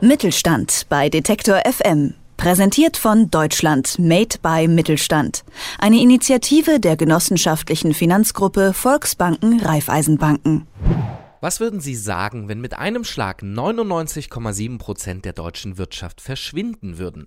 Mittelstand bei Detektor FM. Präsentiert von Deutschland Made by Mittelstand. Eine Initiative der genossenschaftlichen Finanzgruppe Volksbanken Raiffeisenbanken. Was würden Sie sagen, wenn mit einem Schlag 99,7 Prozent der deutschen Wirtschaft verschwinden würden?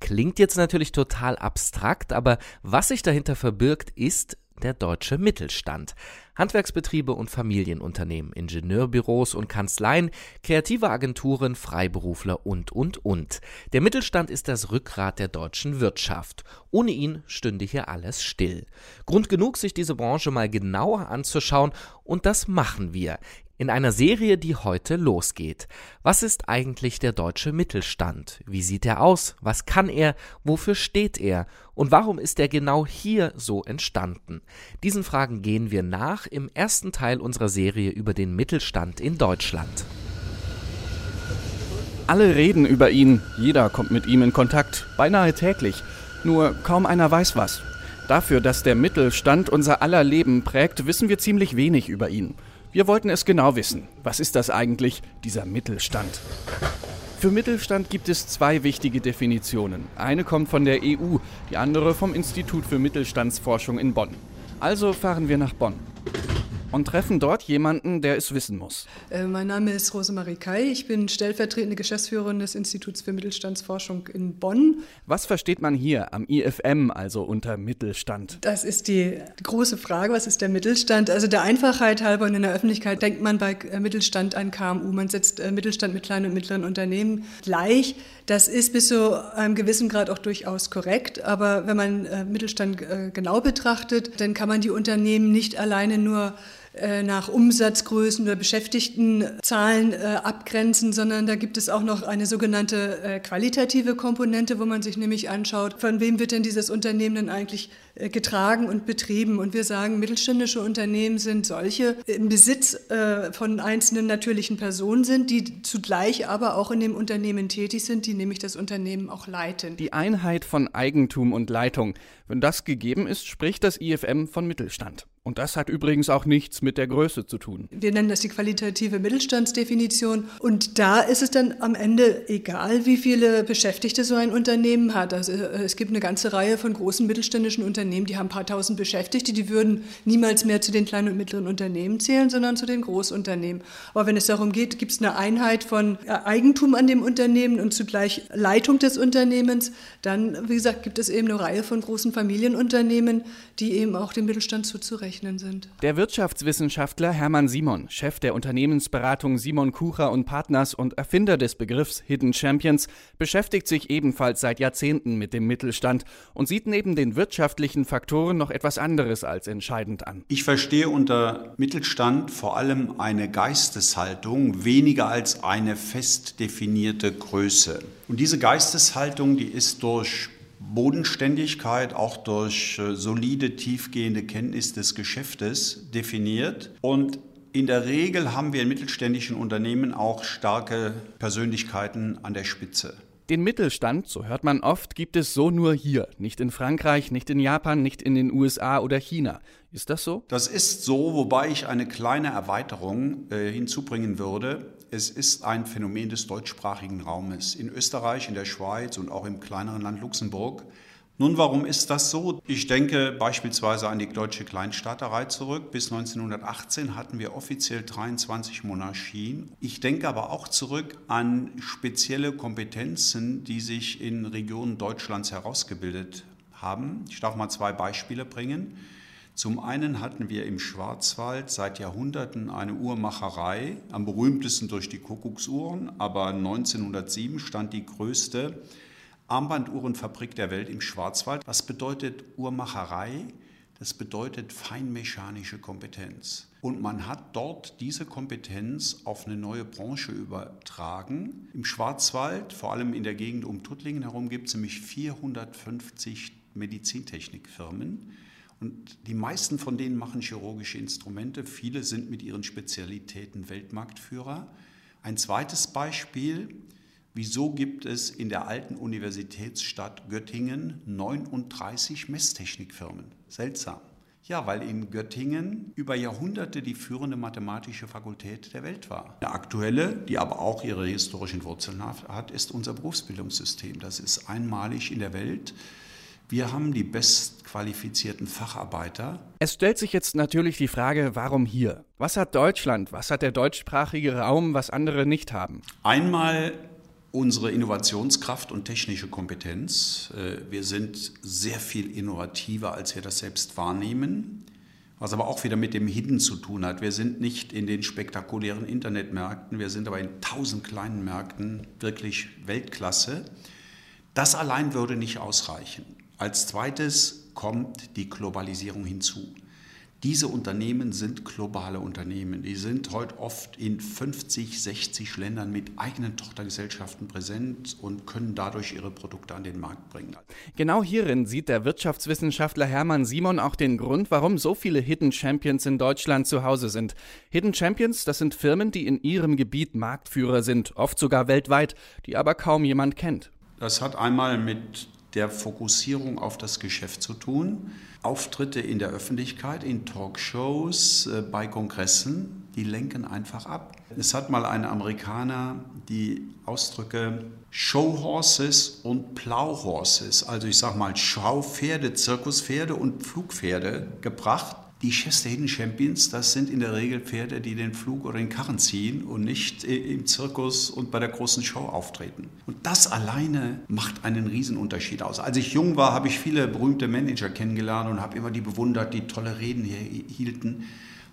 Klingt jetzt natürlich total abstrakt, aber was sich dahinter verbirgt, ist, der deutsche Mittelstand. Handwerksbetriebe und Familienunternehmen, Ingenieurbüros und Kanzleien, kreative Agenturen, Freiberufler und, und, und. Der Mittelstand ist das Rückgrat der deutschen Wirtschaft. Ohne ihn stünde hier alles still. Grund genug, sich diese Branche mal genauer anzuschauen und das machen wir in einer Serie, die heute losgeht. Was ist eigentlich der deutsche Mittelstand? Wie sieht er aus? Was kann er? Wofür steht er? Und warum ist er genau hier so entstanden? Diesen Fragen gehen wir nach im ersten Teil unserer Serie über den Mittelstand in Deutschland. Alle reden über ihn, jeder kommt mit ihm in Kontakt, beinahe täglich. Nur kaum einer weiß was. Dafür, dass der Mittelstand unser aller Leben prägt, wissen wir ziemlich wenig über ihn. Wir wollten es genau wissen. Was ist das eigentlich, dieser Mittelstand? Für Mittelstand gibt es zwei wichtige Definitionen. Eine kommt von der EU, die andere vom Institut für Mittelstandsforschung in Bonn. Also fahren wir nach Bonn und treffen dort jemanden, der es wissen muss. Äh, mein Name ist Rosemarie Kai. Ich bin stellvertretende Geschäftsführerin des Instituts für Mittelstandsforschung in Bonn. Was versteht man hier am IFM also unter Mittelstand? Das ist die große Frage. Was ist der Mittelstand? Also der Einfachheit halber und in der Öffentlichkeit denkt man bei äh, Mittelstand an KMU. Man setzt äh, Mittelstand mit kleinen und mittleren Unternehmen gleich. Das ist bis zu einem gewissen Grad auch durchaus korrekt. Aber wenn man Mittelstand genau betrachtet, dann kann man die Unternehmen nicht alleine nur nach Umsatzgrößen oder Beschäftigtenzahlen äh, abgrenzen, sondern da gibt es auch noch eine sogenannte äh, qualitative Komponente, wo man sich nämlich anschaut, von wem wird denn dieses Unternehmen denn eigentlich getragen und betrieben. Und wir sagen, mittelständische Unternehmen sind solche im Besitz von einzelnen natürlichen Personen sind, die zugleich aber auch in dem Unternehmen tätig sind, die nämlich das Unternehmen auch leiten. Die Einheit von Eigentum und Leitung. Wenn das gegeben ist, spricht das IFM von Mittelstand. Und das hat übrigens auch nichts mit der Größe zu tun. Wir nennen das die qualitative Mittelstandsdefinition. Und da ist es dann am Ende egal, wie viele Beschäftigte so ein Unternehmen hat. Also äh, es gibt eine ganze Reihe von großen mittelständischen Unternehmen, die haben ein paar tausend Beschäftigte, die würden niemals mehr zu den kleinen und mittleren Unternehmen zählen, sondern zu den Großunternehmen. Aber wenn es darum geht, gibt es eine Einheit von äh, Eigentum an dem Unternehmen und zugleich Leitung des Unternehmens, dann, wie gesagt, gibt es eben eine Reihe von großen Familienunternehmen, die eben auch dem Mittelstand zuzurechnen rechnen sind. Der Wirtschaftswissenschaftler Hermann Simon, Chef der Unternehmensberatung Simon Kucher und Partners und Erfinder des Begriffs Hidden Champions, beschäftigt sich ebenfalls seit Jahrzehnten mit dem Mittelstand und sieht neben den wirtschaftlichen Faktoren noch etwas anderes als entscheidend an. Ich verstehe unter Mittelstand vor allem eine Geisteshaltung, weniger als eine fest definierte Größe. Und diese Geisteshaltung, die ist durch Bodenständigkeit auch durch äh, solide, tiefgehende Kenntnis des Geschäftes definiert. Und in der Regel haben wir in mittelständischen Unternehmen auch starke Persönlichkeiten an der Spitze. Den Mittelstand, so hört man oft, gibt es so nur hier, nicht in Frankreich, nicht in Japan, nicht in den USA oder China. Ist das so? Das ist so, wobei ich eine kleine Erweiterung äh, hinzubringen würde. Es ist ein Phänomen des deutschsprachigen Raumes. In Österreich, in der Schweiz und auch im kleineren Land Luxemburg nun, warum ist das so? Ich denke beispielsweise an die deutsche Kleinstaaterei zurück. Bis 1918 hatten wir offiziell 23 Monarchien. Ich denke aber auch zurück an spezielle Kompetenzen, die sich in Regionen Deutschlands herausgebildet haben. Ich darf mal zwei Beispiele bringen. Zum einen hatten wir im Schwarzwald seit Jahrhunderten eine Uhrmacherei, am berühmtesten durch die Kuckucksuhren, aber 1907 stand die größte Armbanduhrenfabrik der Welt im Schwarzwald. Was bedeutet Uhrmacherei? Das bedeutet feinmechanische Kompetenz. Und man hat dort diese Kompetenz auf eine neue Branche übertragen. Im Schwarzwald, vor allem in der Gegend um Tuttlingen herum, gibt es nämlich 450 Medizintechnikfirmen. Und die meisten von denen machen chirurgische Instrumente. Viele sind mit ihren Spezialitäten Weltmarktführer. Ein zweites Beispiel, Wieso gibt es in der alten Universitätsstadt Göttingen 39 Messtechnikfirmen? Seltsam. Ja, weil in Göttingen über Jahrhunderte die führende mathematische Fakultät der Welt war. Eine aktuelle, die aber auch ihre historischen Wurzeln hat, ist unser Berufsbildungssystem. Das ist einmalig in der Welt. Wir haben die bestqualifizierten Facharbeiter. Es stellt sich jetzt natürlich die Frage, warum hier? Was hat Deutschland, was hat der deutschsprachige Raum, was andere nicht haben? Einmal unsere Innovationskraft und technische Kompetenz. Äh, wir sind sehr viel innovativer, als wir das selbst wahrnehmen, was aber auch wieder mit dem Hidden zu tun hat. Wir sind nicht in den spektakulären Internetmärkten, wir sind aber in tausend kleinen Märkten wirklich Weltklasse. Das allein würde nicht ausreichen. Als zweites kommt die Globalisierung hinzu. Diese Unternehmen sind globale Unternehmen. Die sind heute oft in 50, 60 Ländern mit eigenen Tochtergesellschaften präsent und können dadurch ihre Produkte an den Markt bringen. Genau hierin sieht der Wirtschaftswissenschaftler Hermann Simon auch den Grund, warum so viele Hidden Champions in Deutschland zu Hause sind. Hidden Champions, das sind Firmen, die in ihrem Gebiet Marktführer sind, oft sogar weltweit, die aber kaum jemand kennt. Das hat einmal mit der Fokussierung auf das Geschäft zu tun. Auftritte in der Öffentlichkeit, in Talkshows, äh, bei Kongressen, die lenken einfach ab. Es hat mal ein Amerikaner die Ausdrücke Showhorses und Plowhorses, also ich sage mal Schaupferde, Zirkuspferde und Flugpferde gebracht. Die Chester Hidden Champions, das sind in der Regel Pferde, die den Flug oder den Karren ziehen und nicht im Zirkus und bei der großen Show auftreten. Und das alleine macht einen Riesenunterschied aus. Als ich jung war, habe ich viele berühmte Manager kennengelernt und habe immer die bewundert, die tolle Reden hier hielten.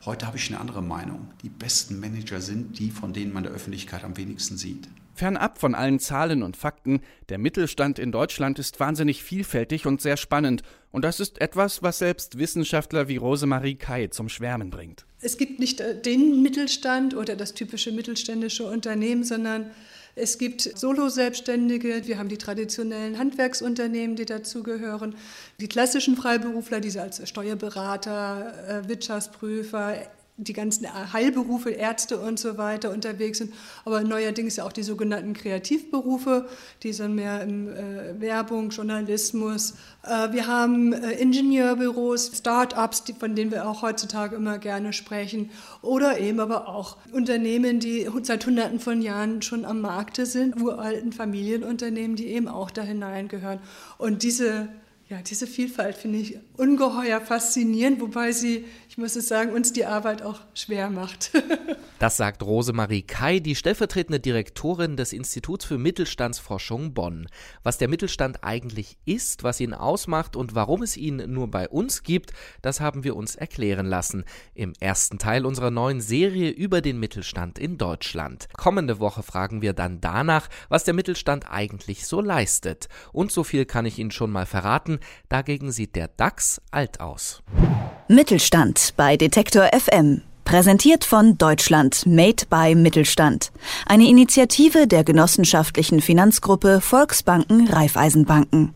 Heute habe ich eine andere Meinung. Die besten Manager sind die, von denen man der Öffentlichkeit am wenigsten sieht. Fernab von allen Zahlen und Fakten, der Mittelstand in Deutschland ist wahnsinnig vielfältig und sehr spannend. Und das ist etwas, was selbst Wissenschaftler wie Rosemarie Kai zum Schwärmen bringt. Es gibt nicht äh, den Mittelstand oder das typische mittelständische Unternehmen, sondern es gibt Solo-Selbstständige, wir haben die traditionellen Handwerksunternehmen, die dazugehören, die klassischen Freiberufler, die als Steuerberater, äh, Wirtschaftsprüfer, die ganzen Heilberufe, Ärzte und so weiter unterwegs sind, aber neuerdings ja auch die sogenannten Kreativberufe, die sind mehr in äh, Werbung, Journalismus. Äh, wir haben äh, Ingenieurbüros, Start-ups, von denen wir auch heutzutage immer gerne sprechen, oder eben aber auch Unternehmen, die seit Hunderten von Jahren schon am Markte sind, uralten Familienunternehmen, die eben auch da hineingehören. Und diese ja, diese Vielfalt finde ich ungeheuer faszinierend, wobei sie, ich muss es sagen, uns die Arbeit auch schwer macht. das sagt Rosemarie Kai, die stellvertretende Direktorin des Instituts für Mittelstandsforschung Bonn. Was der Mittelstand eigentlich ist, was ihn ausmacht und warum es ihn nur bei uns gibt, das haben wir uns erklären lassen im ersten Teil unserer neuen Serie über den Mittelstand in Deutschland. Kommende Woche fragen wir dann danach, was der Mittelstand eigentlich so leistet. Und so viel kann ich Ihnen schon mal verraten, dagegen sieht der DAX alt aus. Mittelstand bei Detektor FM. Präsentiert von Deutschland Made by Mittelstand. Eine Initiative der genossenschaftlichen Finanzgruppe Volksbanken Raiffeisenbanken.